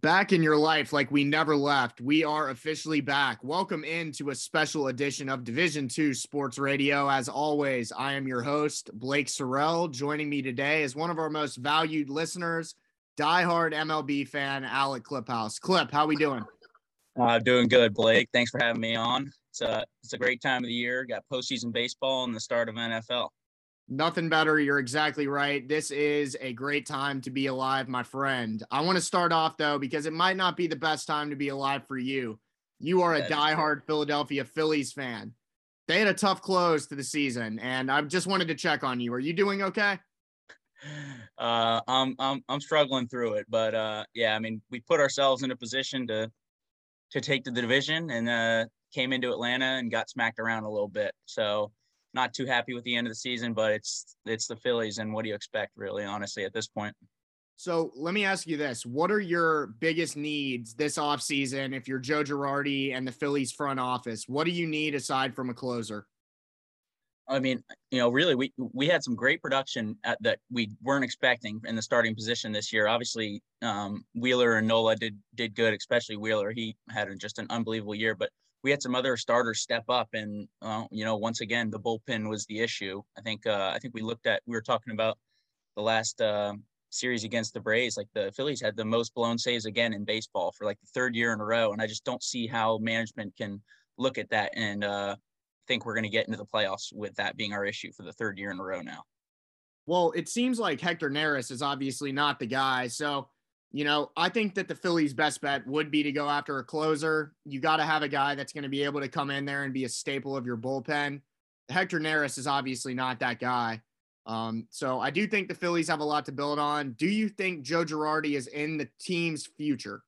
Back in your life like we never left. We are officially back. Welcome into a special edition of Division 2 Sports Radio. As always, I am your host, Blake Sorrell. Joining me today is one of our most valued listeners, diehard MLB fan, Alec Cliphouse. Clip, how we doing? Uh, doing good, Blake. Thanks for having me on. It's a it's a great time of the year. Got postseason baseball and the start of NFL. Nothing better. You're exactly right. This is a great time to be alive, my friend. I want to start off though, because it might not be the best time to be alive for you. You are a diehard Philadelphia Phillies fan. They had a tough close to the season, and I just wanted to check on you. Are you doing okay? Uh, I'm I'm I'm struggling through it, but uh, yeah, I mean, we put ourselves in a position to to take to the division, and uh, came into Atlanta and got smacked around a little bit. So not too happy with the end of the season, but it's it's the Phillies, and what do you expect, really, honestly, at this point? So let me ask you this. What are your biggest needs this offseason if you're Joe Girardi and the Phillies front office? What do you need aside from a closer? I mean, you know, really, we we had some great production at, that we weren't expecting in the starting position this year. Obviously, um, Wheeler and Nola did did good, especially Wheeler. He had just an unbelievable year. But we had some other starters step up, and uh, you know, once again, the bullpen was the issue. I think uh, I think we looked at we were talking about the last uh, series against the Braves. Like the Phillies had the most blown saves again in baseball for like the third year in a row, and I just don't see how management can look at that and uh, think we're going to get into the playoffs with that being our issue for the third year in a row now. Well, it seems like Hector Neris is obviously not the guy. So, you know, I think that the Phillies' best bet would be to go after a closer. You got to have a guy that's going to be able to come in there and be a staple of your bullpen. Hector Neris is obviously not that guy. Um, so I do think the Phillies have a lot to build on. Do you think Joe Girardi is in the team's future?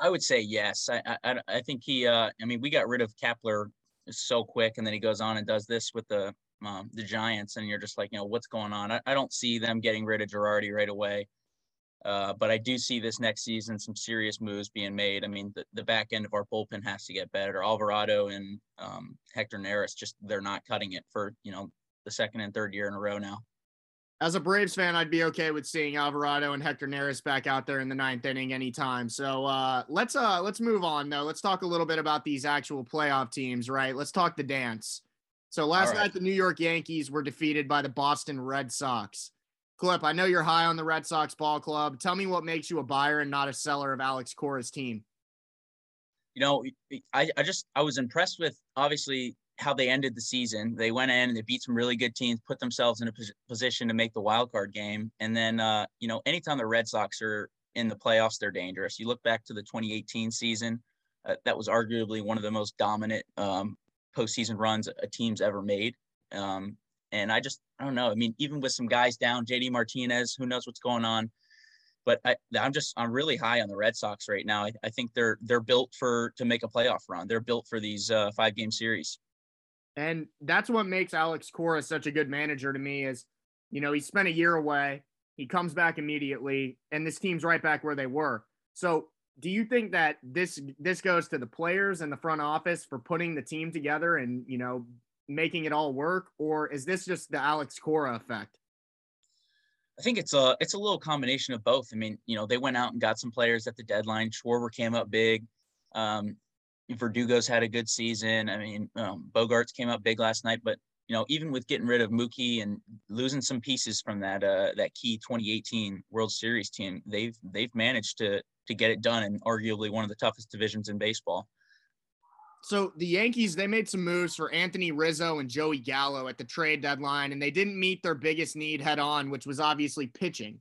I would say yes. I I, I think he. Uh, I mean, we got rid of Kapler so quick, and then he goes on and does this with the um, the Giants, and you're just like, you know, what's going on? I, I don't see them getting rid of Girardi right away. Uh, but I do see this next season some serious moves being made. I mean, the, the back end of our bullpen has to get better. Alvarado and um, Hector Neris just they're not cutting it for you know the second and third year in a row now. As a Braves fan, I'd be okay with seeing Alvarado and Hector Neris back out there in the ninth inning anytime. So uh, let's uh, let's move on though. Let's talk a little bit about these actual playoff teams, right? Let's talk the dance. So last right. night, the New York Yankees were defeated by the Boston Red Sox. Clip, I know you're high on the Red Sox ball club. Tell me what makes you a buyer and not a seller of Alex Cora's team. you know, I, I just I was impressed with obviously how they ended the season. They went in and they beat some really good teams, put themselves in a pos- position to make the wild card game. And then uh, you know, anytime the Red Sox are in the playoffs, they're dangerous. You look back to the 2018 season, uh, that was arguably one of the most dominant um, postseason runs a team's ever made. Um, and I just I don't know. I mean, even with some guys down, JD Martinez, who knows what's going on. But I, I'm just I'm really high on the Red Sox right now. I, I think they're they're built for to make a playoff run. They're built for these uh, five game series. And that's what makes Alex Cora such a good manager to me is, you know, he spent a year away, he comes back immediately, and this team's right back where they were. So do you think that this this goes to the players and the front office for putting the team together and you know making it all work, or is this just the Alex Cora effect? I think it's a it's a little combination of both. I mean, you know, they went out and got some players at the deadline. Schwarber came up big. Um, Verdugo's had a good season. I mean, um, Bogaerts came up big last night, but you know, even with getting rid of Mookie and losing some pieces from that uh, that key 2018 World Series team, they've they've managed to to get it done in arguably one of the toughest divisions in baseball. So the Yankees, they made some moves for Anthony Rizzo and Joey Gallo at the trade deadline, and they didn't meet their biggest need head on, which was obviously pitching.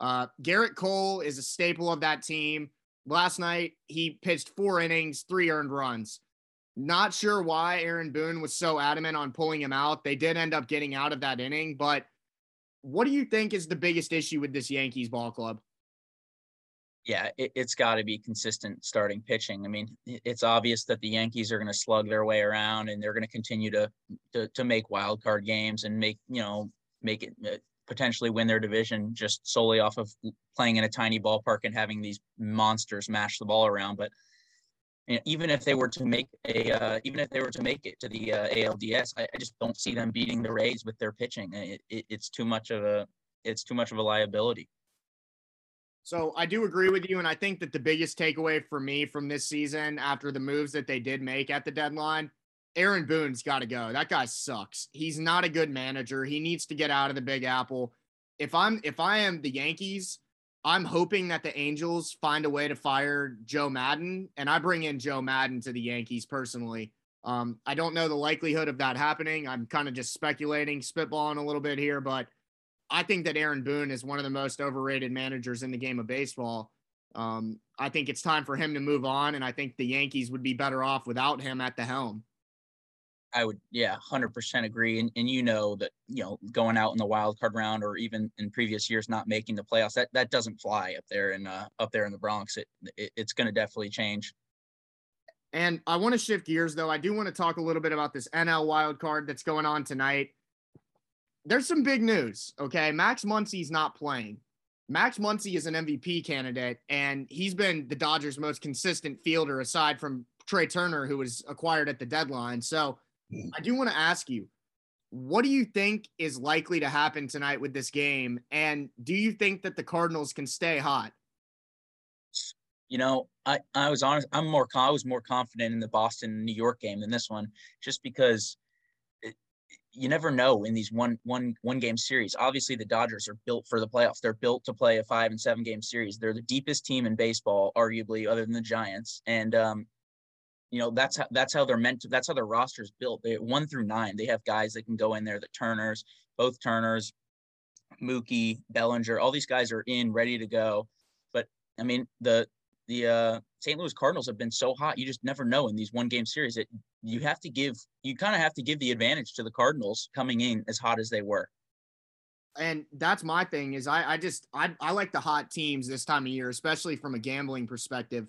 Uh, Gerrit Cole is a staple of that team. Last night, he pitched four innings, three earned runs. Not sure why Aaron Boone was so adamant on pulling him out. They did end up getting out of that inning, but what do you think is the biggest issue with this Yankees ball club? Yeah, it, it's got to be consistent starting pitching. I mean, it's obvious that the Yankees are going to slug their way around and they're going to continue to, to to make wild card games and make you know make it uh, potentially win their division just solely off of playing in a tiny ballpark and having these monsters mash the ball around. But you know, even if they were to make a uh, even if they were to make it to the uh, ALDS, I, I just don't see them beating the Rays with their pitching. It, it, it's too much of a it's too much of a liability. So I do agree with you. And I think that the biggest takeaway for me from this season after the moves that they did make at the deadline, Aaron Boone's got to go. That guy sucks. He's not a good manager. He needs to get out of the big apple. If I'm if I am the Yankees, I'm hoping that the Angels find a way to fire Joe Maddon and I bring in Joe Maddon to the Yankees personally. Um, I don't know the likelihood of that happening. I'm kind of just speculating, spitballing a little bit here, but I think that Aaron Boone is one of the most overrated managers in the game of baseball. Um, I think it's time for him to move on, and I think the Yankees would be better off without him at the helm. I would, yeah, hundred percent agree. And and you know that you know going out in the wild card round or even in previous years not making the playoffs that that doesn't fly up there in uh, up there in the Bronx. It, it it's going to definitely change. And I want to shift gears though. I do want to talk a little bit about this NL wild card that's going on tonight there's some big news. Okay. Max Muncy's not playing. Max Muncy is an MVP candidate, and he's been the Dodgers' most consistent fielder aside from Trea Turner, who was acquired at the deadline. So I do want to ask you, what do you think is likely to happen tonight with this game? And do you think that the Cardinals can stay hot? You know, I, I was honest. I'm more. I was more confident in the Boston New York game than this one, just because you never know in these one one one game series. Obviously, the Dodgers are built for the playoffs. They're built to play a five and seven game series. They're the deepest team in baseball, arguably, other than the Giants. And um, you know that's how that's how they're meant to. That's how their roster is built. They one through nine. They have guys that can go in there. The Turners, both Turners, Mookie, Bellinger, all these guys are in, ready to go. But I mean, the the uh, St. Louis Cardinals have been so hot. You just never know in these one game series. It you have to give you kind of have to give the advantage to the Cardinals coming in as hot as they were. And that's my thing is I I just I I like the hot teams this time of year, especially from a gambling perspective.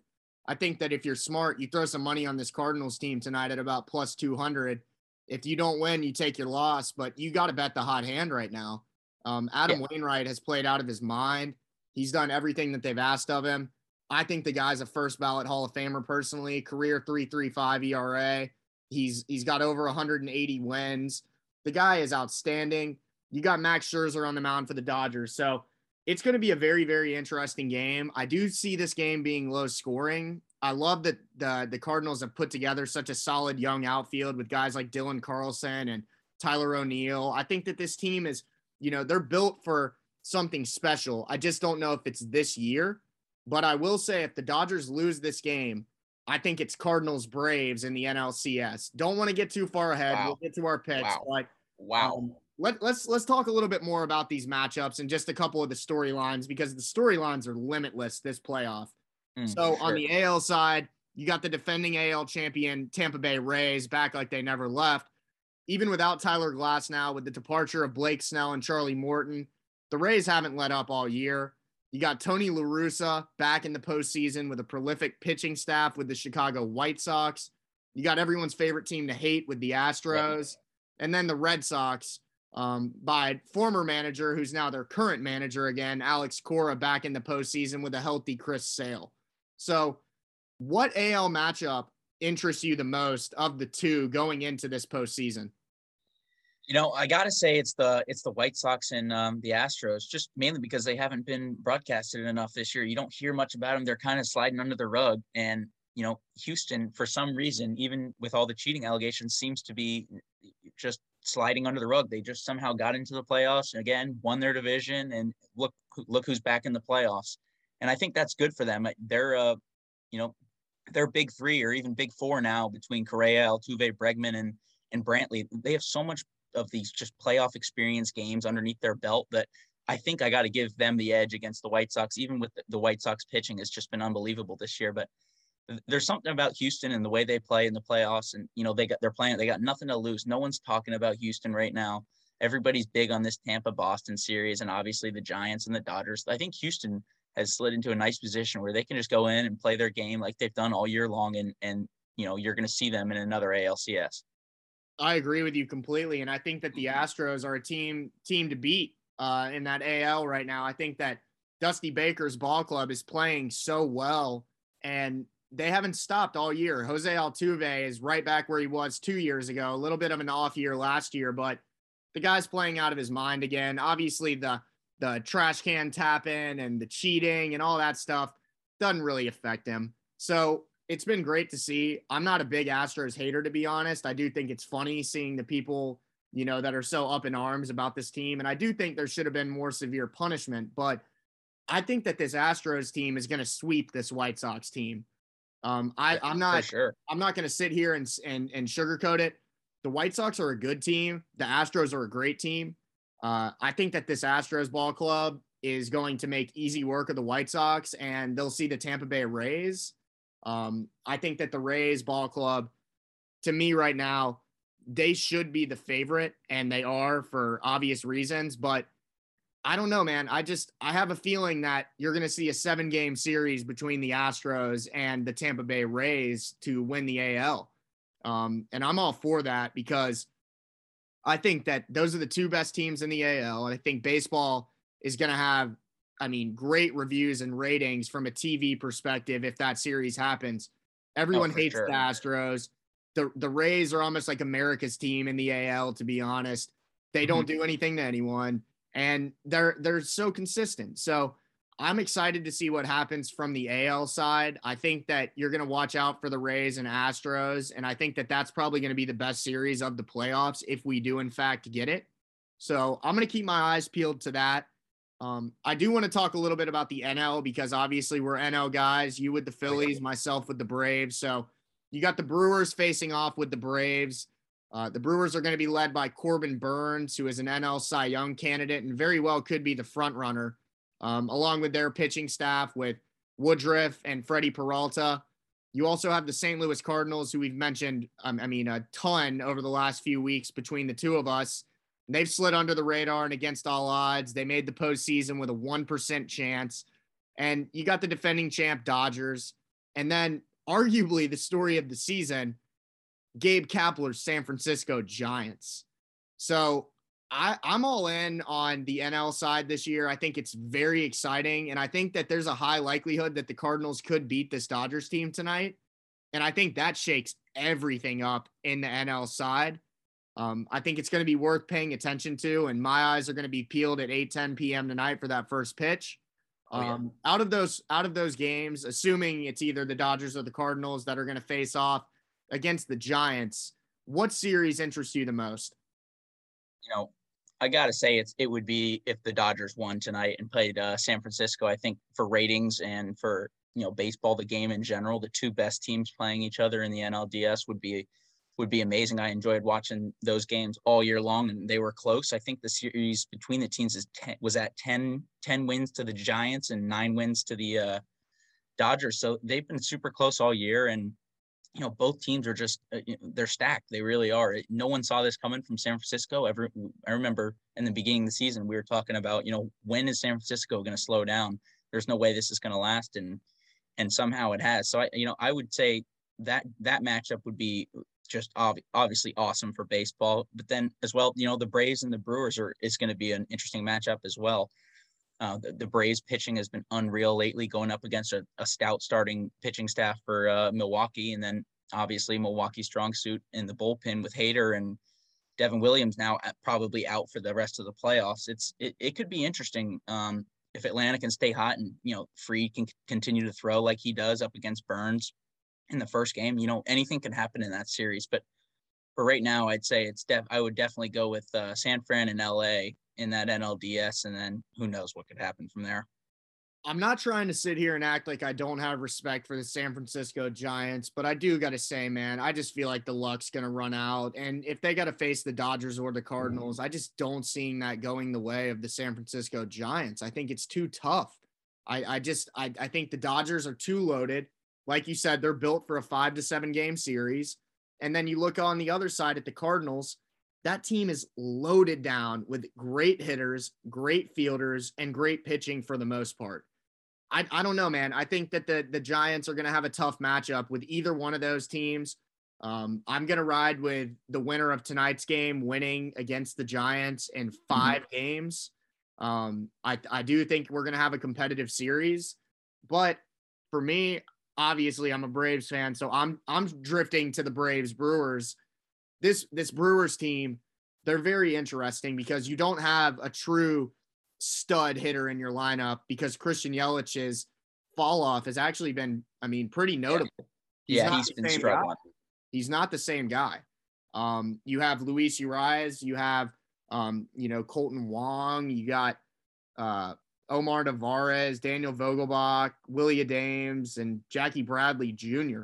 I think that if you're smart, you throw some money on this Cardinals team tonight at about plus 200. If you don't win, you take your loss, but you got to bet the hot hand right now. Um, Adam yeah. Wainwright has played out of his mind. He's done everything that they've asked of him. I think the guy's a first ballot Hall of Famer personally, career 335 ERA. He's he's got over 180 wins. The guy is outstanding. You got Max Scherzer on the mound for the Dodgers. So it's going to be a very, very interesting game. I do see this game being low scoring. I love that the, the Cardinals have put together such a solid young outfield with guys like Dylan Carlson and Tyler O'Neill. I think that this team is, you know, they're built for something special. I just don't know if it's this year. But I will say if the Dodgers lose this game, I think it's Cardinals Braves in the NLCS. Don't want to get too far ahead. Wow. We'll get to our picks, wow. but wow. Um, let, let's let's talk a little bit more about these matchups and just a couple of the storylines because the storylines are limitless this playoff. Mm, so sure. on the AL side, you got the defending AL champion Tampa Bay Rays back like they never left. Even without Tyler Glasnow, with the departure of Blake Snell and Charlie Morton, the Rays haven't let up all year. You got Tony La Russa back in the postseason with a prolific pitching staff with the Chicago White Sox. You got everyone's favorite team to hate with the Astros. And then the Red Sox um, by former manager, who's now their current manager again, Alex Cora, back in the postseason with a healthy Chris Sale. So, what AL matchup interests you the most of the two going into this postseason? You know, I gotta say it's the it's the White Sox and um, the Astros, just mainly because they haven't been broadcasted enough this year. You don't hear much about them; they're kind of sliding under the rug. And you know, Houston, for some reason, even with all the cheating allegations, seems to be just sliding under the rug. They just somehow got into the playoffs and again, won their division, and look look who's back in the playoffs. And I think that's good for them. They're uh, you know, they're big three or even big four now between Correa, Altuve, Bregman, and and Brantley. They have so much of these just playoff experience games underneath their belt that I think I got to give them the edge against the White Sox, even with the, White Sox pitching has just been unbelievable this year. But there's something about Houston and the way they play in the playoffs, and you know they got they're playing, they got nothing to lose. No one's talking about Houston right now. Everybody's big on this Tampa Boston series, and obviously the Giants and the Dodgers. I think Houston has slid into a nice position where they can just go in and play their game like they've done all year long, and and you know you're going to see them in another ALCS. I agree with you completely, and I think that the mm-hmm. Astros are a team team to beat uh, in that AL right now. I think that Dusty Baker's ball club is playing so well, and they haven't stopped all year. Jose Altuve is right back where he was two years ago. A little bit of an off year last year, but the guy's playing out of his mind again. Obviously, the the trash can tapping and the cheating and all that stuff doesn't really affect him. So it's been great to see. I'm not a big Astros hater, to be honest. I do think it's funny seeing the people, you know, that are so up in arms about this team. And I do think there should have been more severe punishment. But I think that this Astros team is going to sweep this White Sox team. Um, I, I'm not sure. I'm not going to sit here and, and and sugarcoat it. The White Sox are a good team. The Astros are a great team. Uh, I think that this Astros ball club is going to make easy work of the White Sox, and they'll see the Tampa Bay Rays. Um, I think that the Rays ball club, to me right now, they should be the favorite, and they are for obvious reasons. But I don't know, man. I just I have a feeling that you're going to see a seven game series between the Astros and the Tampa Bay Rays to win the AL. Um, and I'm all for that because I think that those are the two best teams in the AL. And I think baseball is going to have, I mean, great reviews and ratings from a TV perspective if that series happens. Everyone oh, hates sure. the Astros. The, the Rays are almost like America's team in the AL, to be honest. They don't mm-hmm. do anything to anyone and they're they're so consistent. So I'm excited to see what happens from the AL side. I think that you're going to watch out for the Rays and Astros, and I think that that's probably going to be the best series of the playoffs if we do in fact get it. So I'm going to keep my eyes peeled to that. Um, I do want to talk a little bit about the NL because obviously we're NL guys. You with the Phillies, myself with the Braves. So you got the Brewers facing off with the Braves. Uh, the Brewers are going to be led by Corbin Burnes, who is an NL Cy Young candidate and very well could be the front runner, um, along with their pitching staff with Woodruff and Freddie Peralta. You also have the St. Louis Cardinals, who we've mentioned, um, I mean, a ton over the last few weeks between the two of us. They've slid under the radar and against all odds. They made the postseason with a 1% chance. And you got the defending champ Dodgers. And then, arguably, the story of the season Gabe Kapler's San Francisco Giants. So I, I'm all in on the NL side this year. I think it's very exciting. And I think that there's a high likelihood that the Cardinals could beat this Dodgers team tonight. And I think that shakes everything up in the NL side. Um, I think it's going to be worth paying attention to. And my eyes are going to be peeled at 8 10 p.m. tonight for that first pitch. Um, oh, yeah. Um, out of those out of those games, assuming it's either the Dodgers or the Cardinals that are going to face off, against the Giants, what series interests you the most? You know, I gotta say it's it would be if the Dodgers won tonight and played uh, San Francisco. I think for ratings and for you know baseball, the game in general, the two best teams playing each other in the NLDS would be would be amazing. I enjoyed watching those games all year long, and they were close. I think the series between the teams is 10, was at 10, 10 wins to the Giants and nine wins to the uh, Dodgers. So they've been super close all year, and you know both teams are just uh, they're stacked they really are no one saw this coming from san francisco ever i remember in the beginning of the season we were talking about you know when is san francisco going to slow down there's no way this is going to last and and somehow it has so i you know i would say that that matchup would be just ob- obviously awesome for baseball but then as well you know the braves and the brewers are is going to be an interesting matchup as well uh, the, the, Braves pitching has been unreal lately, going up against a, a stout starting pitching staff for uh, Milwaukee, and then obviously Milwaukee's strong suit in the bullpen with Hader and Devin Williams now probably out for the rest of the playoffs. It's it, it could be interesting um, if Atlanta can stay hot and you know Fried can continue to throw like he does up against Burnes in the first game. You know anything can happen in that series, but for right now, I'd say it's def. I would definitely go with uh, San Fran and LA in that NLDS, and then who knows what could happen from there. I'm not trying to sit here and act like I don't have respect for the San Francisco Giants, but I do got to say, man, I just feel like the luck's going to run out. And if they got to face the Dodgers or the Cardinals, I just don't see that going the way of the San Francisco Giants. I think it's too tough. I, I just, I, I think the Dodgers are too loaded. Like you said, they're built for a five to seven game series. And then you look on the other side at the Cardinals that team is loaded down with great hitters, great fielders, and great pitching for the most part. I, I don't know, man. I think that the the Giants are going to have a tough matchup with either one of those teams. Um, I'm going to ride with the winner of tonight's game winning against the Giants in mm-hmm. 5 mm-hmm. games. Um, I, I do think we're going to have a competitive series, but for me, obviously, I'm a Braves fan, so I'm I'm drifting to the Braves Brewers this this Brewers team, they're very interesting because you don't have a true stud hitter in your lineup because Christian Yelich's fall off has actually been, I mean, pretty notable. He's yeah, he's been struggling. Guy. He's not the same guy. Um, you have Luis Urias, you have um, you know, Kolten Wong, you got uh Omar Narvaez, Daniel Vogelbach, Willie Adames, and Jackie Bradley Jr.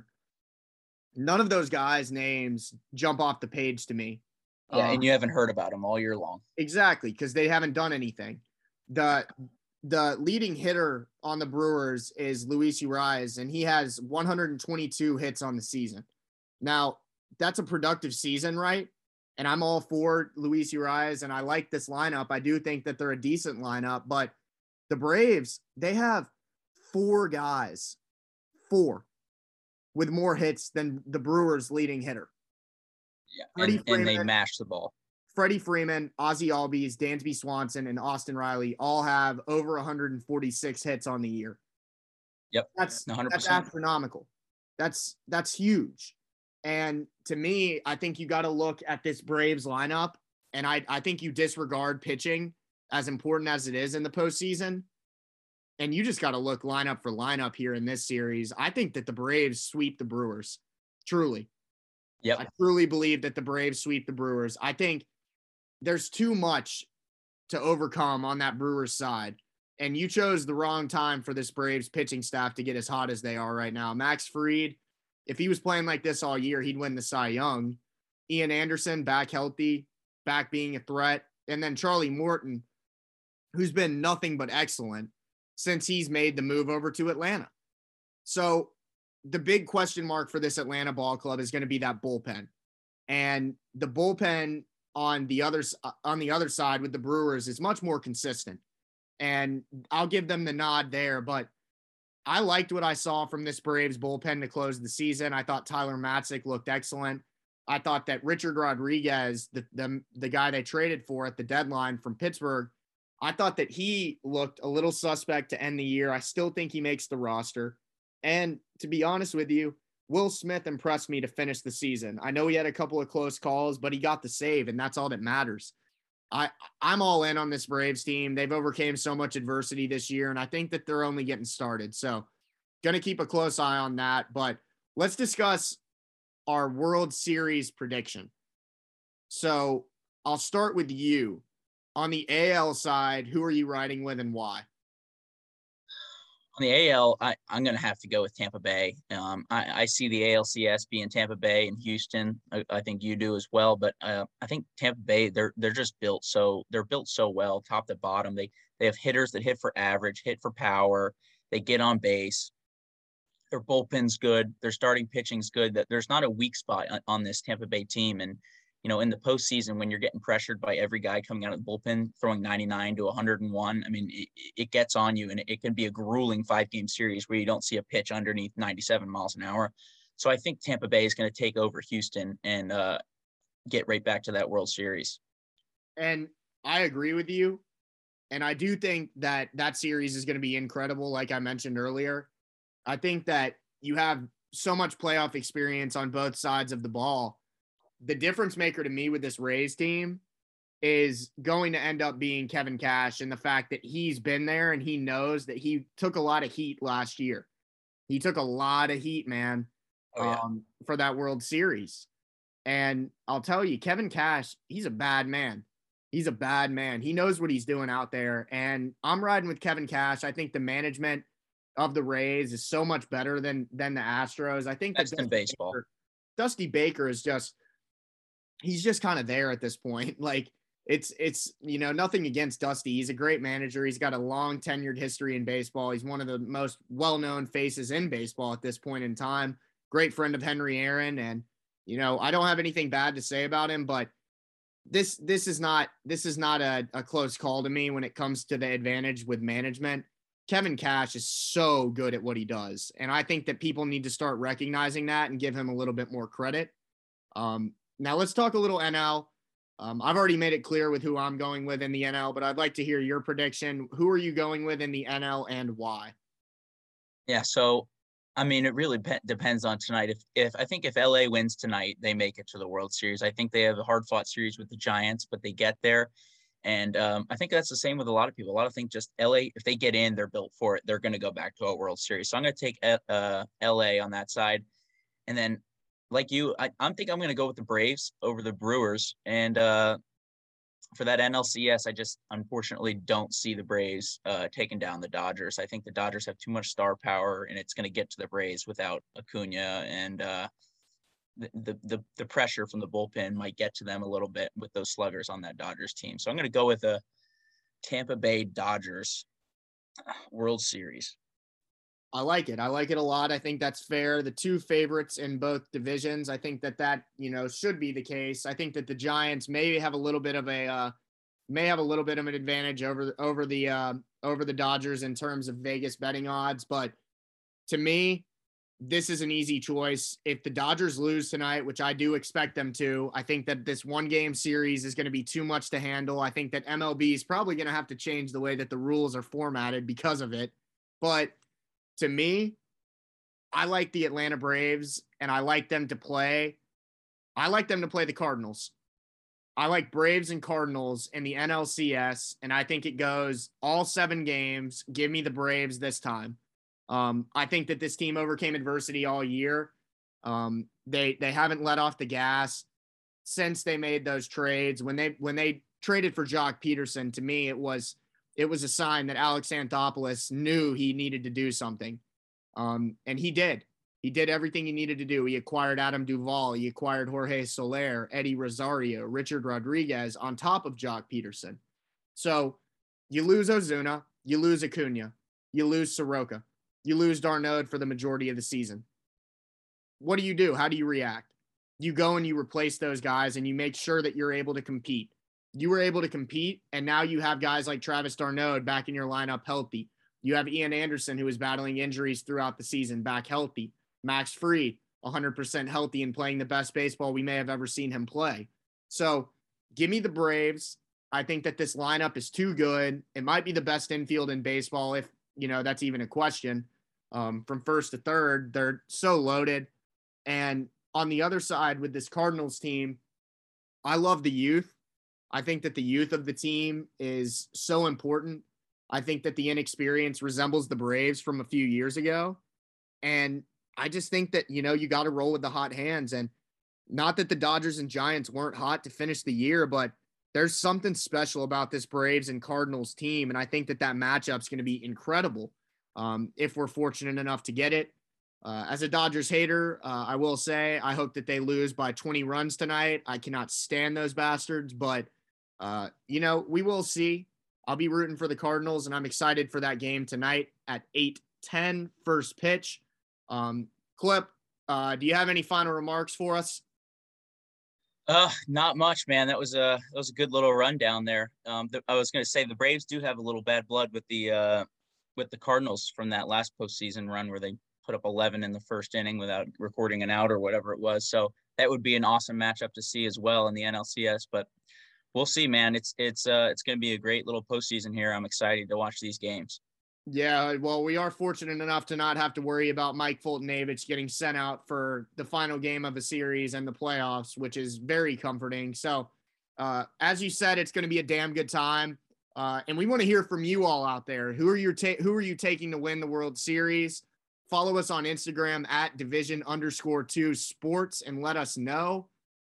None of those guys' names jump off the page to me. Yeah, um, and you haven't heard about them all year long. Exactly, because they haven't done anything. The the leading hitter on the Brewers is Luis Urias, and he has 122 hits on the season. Now, that's a productive season, right? And I'm all for Luis Urias, and I like this lineup. I do think that they're a decent lineup, but the Braves, they have four guys, four, with more hits than the Brewers' leading hitter. Yeah, and, Freeman, and they mash the ball. Freddie Freeman, Ozzie Albies, Dansby Swanson, and Austin Riley all have over 146 hits on the year. Yep, that's 100%. that's astronomical. That's that's huge. And to me, I think you got to look at this Braves lineup, and I I think you disregard pitching as important as it is in the postseason. And you just got to look lineup for lineup here in this series. I think that the Braves sweep the Brewers. Truly. Yeah. I truly believe that the Braves sweep the Brewers. I think there's too much to overcome on that Brewers side. And you chose the wrong time for this Braves pitching staff to get as hot as they are right now. Max Fried, if he was playing like this all year, he'd win the Cy Young. Ian Anderson, back healthy, back being a threat. And then Charlie Morton, who's been nothing but excellent since he's made the move over to Atlanta. So the big question mark for this Atlanta ball club is going to be that bullpen. And the bullpen on the other uh, on the other side with the Brewers is much more consistent. And I'll give them the nod there, but I liked what I saw from this Braves bullpen to close the season. I thought Tyler Matzek looked excellent. I thought that Richard Rodriguez, the, the, the guy they traded for at the deadline from Pittsburgh, I thought that he looked a little suspect to end the year. I still think he makes the roster. And to be honest with you, Will Smith impressed me to finish the season. I know he had a couple of close calls, but he got the save, and that's all that matters. I I'm all in on this Braves team. They've overcame so much adversity this year, and I think that they're only getting started. So, gonna keep a close eye on that. But let's discuss our World Series prediction. So I'll start with you. On the AL side, who are you riding with and why? On the AL, I, I'm going to have to go with Tampa Bay. Um, I, I, see the ALCS being Tampa Bay and Houston. I, I think you do as well, but uh, I think Tampa Bay they're they're just built so they're built so well, top to bottom. They they have hitters that hit for average, hit for power. They get on base. Their bullpen's good. Their starting pitching's good. That there's not a weak spot on, on this Tampa Bay team, and you know, in the postseason when you're getting pressured by every guy coming out of the bullpen, throwing 99 to 101, I mean, it, it gets on you and it can be a grueling five game series where you don't see a pitch underneath 97 miles an hour. So I think Tampa Bay is going to take over Houston and uh, get right back to that World Series. And I agree with you. And I do think that that series is going to be incredible, like I mentioned earlier. I think that you have so much playoff experience on both sides of the ball the difference maker to me with this Rays team is going to end up being Kevin Cash and the fact that he's been there and he knows that he took a lot of heat last year. He took a lot of heat, man, oh, yeah. um, for that World Series. And I'll tell you, Kevin Cash, he's a bad man. He's a bad man. He knows what he's doing out there. And I'm riding with Kevin Cash. I think the management of the Rays is so much better than than the Astros. I think that's in baseball. Baker, Dusty Baker is just he's just kind of there at this point. Like it's it's you know nothing against Dusty. He's a great manager. He's got a long tenured history in baseball. He's one of the most well known faces in baseball at this point in time. Great friend of Henry Aaron, and you know I don't have anything bad to say about him, but this this is not this is not a, a close call to me when it comes to the advantage with management. Kevin Cash is so good at what he does, and I think that people need to start recognizing that and give him a little bit more credit. Um, now let's talk a little NL. Um, I've already made it clear with who I'm going with in the NL, but I'd like to hear your prediction. Who are you going with in the NL and why? Yeah, so I mean, it really pe- depends on tonight. If if I think if LA wins tonight, they make it to the World Series. I think they have a hard fought series with the Giants, but they get there. And um, I think that's the same with a lot of people. A lot of think just LA, if they get in, they're built for it. They're going to go back to a World Series. So I'm going to take uh, LA on that side. And then, like you, I, I'm think I'm going to go with the Braves over the Brewers. And uh, for that NLCS, I just unfortunately don't see the Braves uh, taking down the Dodgers. I think the Dodgers have too much star power, and it's going to get to the Braves without Acuna, and uh, the, the the pressure from the bullpen might get to them a little bit with those sluggers on that Dodgers team. So I'm going to go with a Tampa Bay Dodgers World Series. I like it. I like it a lot. I think that's fair. The two favorites in both divisions. I think that that you know should be the case. I think that the Giants may have a little bit of a uh, may have a little bit of an advantage over over the uh, over the Dodgers in terms of Vegas betting odds. But to me, this is an easy choice. If the Dodgers lose tonight, which I do expect them to, I think that this one game series is going to be too much to handle. I think that MLB is probably going to have to change the way that the rules are formatted because of it. But to me, I like the Atlanta Braves and I like them to play. I like them to play the Cardinals. I like Braves and Cardinals in the NLCS, and I think it goes all seven games. Give me the Braves this time. Um, I think that this team overcame adversity all year. Um, they they haven't let off the gas since they made those trades. When they when they traded for Joc Pederson, to me it was it was a sign that Alex Anthopoulos knew he needed to do something. Um, and he did. He did everything he needed to do. He acquired Adam Duvall. He acquired Jorge Soler, Eddie Rosario, Richard Rodriguez on top of Joc Pederson. So you lose Ozuna, you lose Acuna, you lose Soroka, you lose d'Arnaud for the majority of the season. What do you do? How do you react? You go and you replace those guys and you make sure that you're able to compete you were able to compete, and now you have guys like Travis d'Arnaud back in your lineup healthy. You have Ian Anderson, who is battling injuries throughout the season, back healthy. Max Fried, 100% healthy and playing the best baseball we may have ever seen him play. So give me the Braves. I think that this lineup is too good. It might be the best infield in baseball, if you know that's even a question. Um, from first to third, they're so loaded. And on the other side, with this Cardinals team, I love the youth. I think that the youth of the team is so important. I think that the inexperience resembles the Braves from a few years ago. And I just think that, you know, you got to roll with the hot hands. And not that the Dodgers and Giants weren't hot to finish the year, but there's something special about this Braves and Cardinals team. And I think that that matchup's going to be incredible um, if we're fortunate enough to get it. Uh, as a Dodgers hater, uh, I will say I hope that they lose by 20 runs tonight. I cannot stand those bastards, but uh, you know, we will see. I'll be rooting for the Cardinals, and I'm excited for that game tonight at 8 10, first pitch. Um, Clip, uh, do you have any final remarks for us? Uh, not much, man. That was a that was a good little rundown there. Um, the, I was going to say the Braves do have a little bad blood with the uh with the Cardinals from that last postseason run where they put up 11 in the first inning without recording an out or whatever it was. So that would be an awesome matchup to see as well in the NLCS. But we'll see, man. It's it's uh it's to be a great little postseason here. I'm excited to watch these games. Yeah, well, we are fortunate enough to not have to worry about Mike Foltynewicz getting sent out for the final game of a series and the playoffs, which is very comforting. So, uh, as you said, it's going to be a damn good time, uh, and we want to hear from you all out there. Who are you ta- Who are you taking to win the World Series? Follow us on Instagram at division underscore two sports and let us know.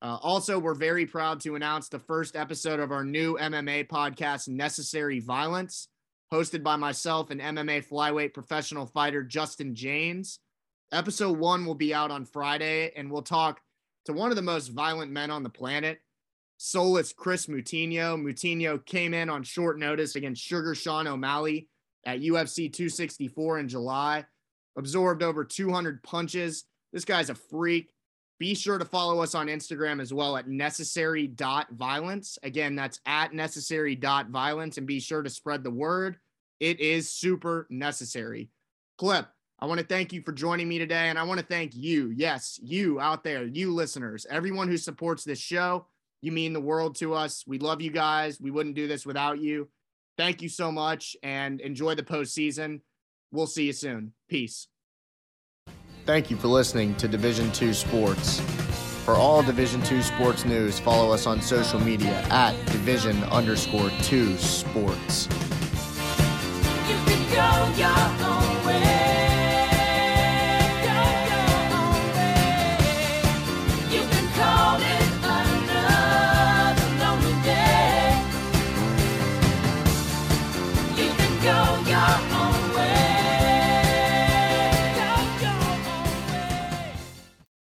Uh, also, we're very proud to announce the first episode of our new MMA podcast, Necessary Violence, hosted by myself and MMA flyweight professional fighter Justin James. Episode one will be out on Friday, and we'll talk to one of the most violent men on the planet, soulless Chris Moutinho. Moutinho came in on short notice against Sugar Sean O'Malley at UFC 264 in July, absorbed over 200 punches. This guy's a freak. Be sure to follow us on Instagram as well at necessary.violence. Again, that's at necessary.violence. And be sure to spread the word. It is super necessary. Clip, I want to thank you for joining me today. And I want to thank you. Yes, you out there, you listeners, everyone who supports this show. You mean the world to us. We love you guys. We wouldn't do this without you. Thank you so much and enjoy the postseason. We'll see you soon. Peace. Thank you for listening to Division 2 Sports. For all Division two sports news, follow us on social media at division underscore two sports. You